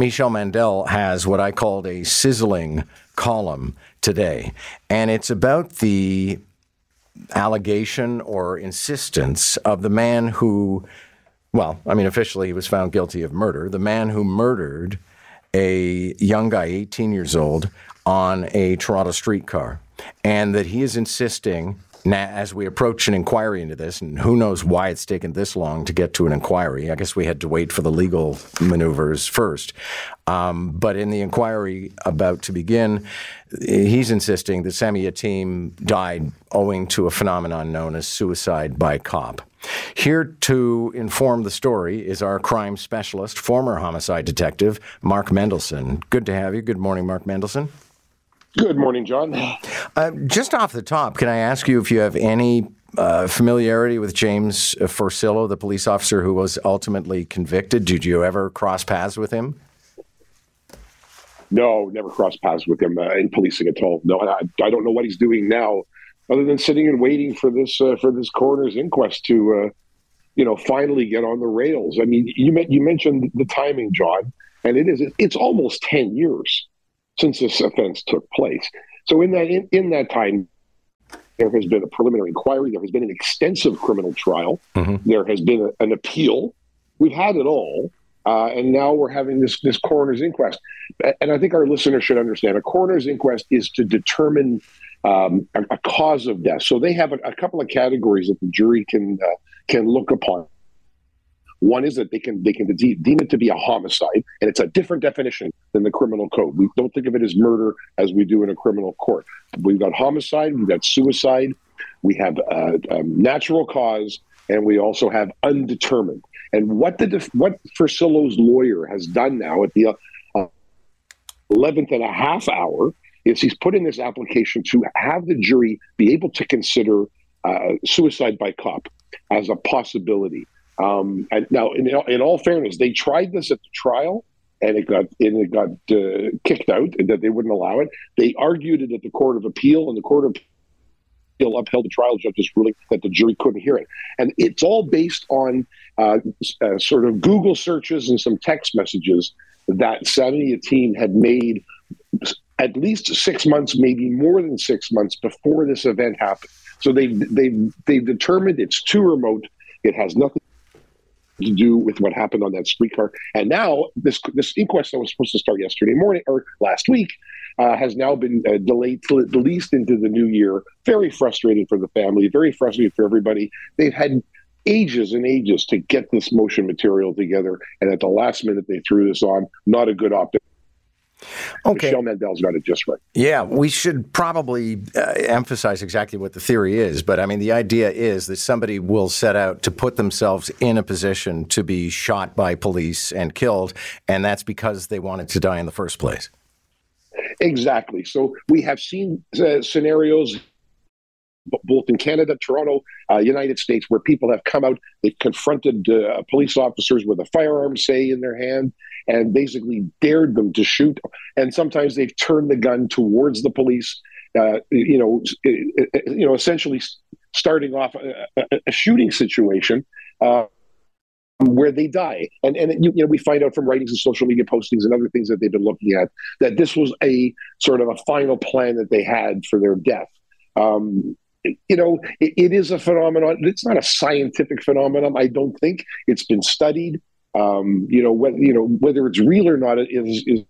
Michele Mandel has what I called a sizzling column today, and it's about the allegation or insistence of the man who, well, I mean, officially he was found guilty of murder, the man who murdered a young guy, 18 years old, on a Toronto streetcar, and that he is insisting now, as we approach an inquiry into this, and who knows why it's taken this long to get to an inquiry. I guess we had to wait for the legal maneuvers first. Um, but in the inquiry about to begin, he's insisting that Sammy Yatim died owing to a phenomenon known as suicide by cop. Here to inform the story is our crime specialist, former homicide detective, Mark Mendelson. Good to have you. Good morning, Mark Mendelson. Good morning, John. Uh, just off the top, can I ask you if you have any uh, familiarity with James Forcillo, the police officer who was ultimately convicted? Did you ever cross paths with him? No, never crossed paths with him uh, in policing at all. No, I, I, don't know what he's doing now, other than sitting and waiting for this uh, for this coroner's inquest to, uh, you know, finally get on the rails. I mean, you you mentioned the timing, John, and it is it's almost ten years since this offense took place. So in that in, in that time, there has been a preliminary inquiry. There has been an extensive criminal trial. Mm-hmm. There has been a, an appeal. We've had it all, uh, and now we're having this this coroner's inquest. And I think our listeners should understand: a coroner's inquest is to determine um, a, a, cause of death. So they have a, a, couple of categories that the jury can uh, can look upon. One is that they can they can de- deem it to be a homicide, and it's a different definition than the criminal code. We don't think of it as murder as we do in a criminal court. We've got homicide, we've got suicide, we have uh, um, natural cause, and we also have undetermined. And what the def- what Forcillo's lawyer has done now at the uh, 11th and a half hour is he's put in this application to have the jury be able to consider uh, suicide by cop as a possibility. Um, and now, in, in all fairness, they tried this at the trial, and it got and it got uh, kicked out, and that they wouldn't allow it. They argued it at the Court of Appeal, and the Court of Appeal upheld the trial judge's ruling that the jury couldn't hear it. And it's all based on uh, uh, sort of Google searches and some text messages that Sammy Yatim had made at least six months, maybe more than six months before this event happened. So they they they determined it's too remote. It has nothing to do with what happened on that streetcar. And now this this inquest that was supposed to start yesterday morning or last week uh, has now been uh, delayed till at least into the new year. Very frustrating for the family. Very frustrating for everybody. They've had ages and ages to get this motion material together, and at the last minute they threw this on. Not a good optic Okay. Michele Mandel's got it just right. Yeah, we should probably uh, emphasize exactly what the theory is. But I mean, the idea is that somebody will set out to put themselves in a position to be shot by police and killed, and that's because they wanted to die in the first place. Exactly. So we have seen uh, scenarios both in Canada, Toronto, uh, United States, where people have come out, they've confronted uh, police officers with a firearm, say, in their hand, and basically dared them to shoot. And sometimes they've turned the gun towards the police, uh, you know, you know, essentially starting off a, a shooting situation. Uh, where they die, and and you, you know we find out from writings and social media postings and other things that they've been looking at that this was a sort of a final plan that they had for their death. Um, you know, it, it is a phenomenon. It's not a scientific phenomenon. I don't think it's been studied. Um, you know, whether you know whether it's real or not is is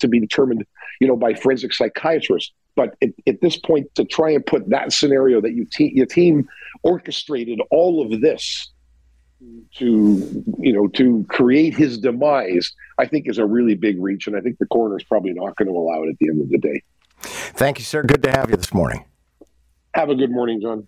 to be determined. You know, by forensic psychiatrists. But at, at this point, to try and put that scenario that you te- your team orchestrated all of this to you know to create his demise, I think is a really big reach, and I think the coroner is probably not going to allow it at the end of the day. Thank you, sir. Good to have you this morning. Have a good morning, John.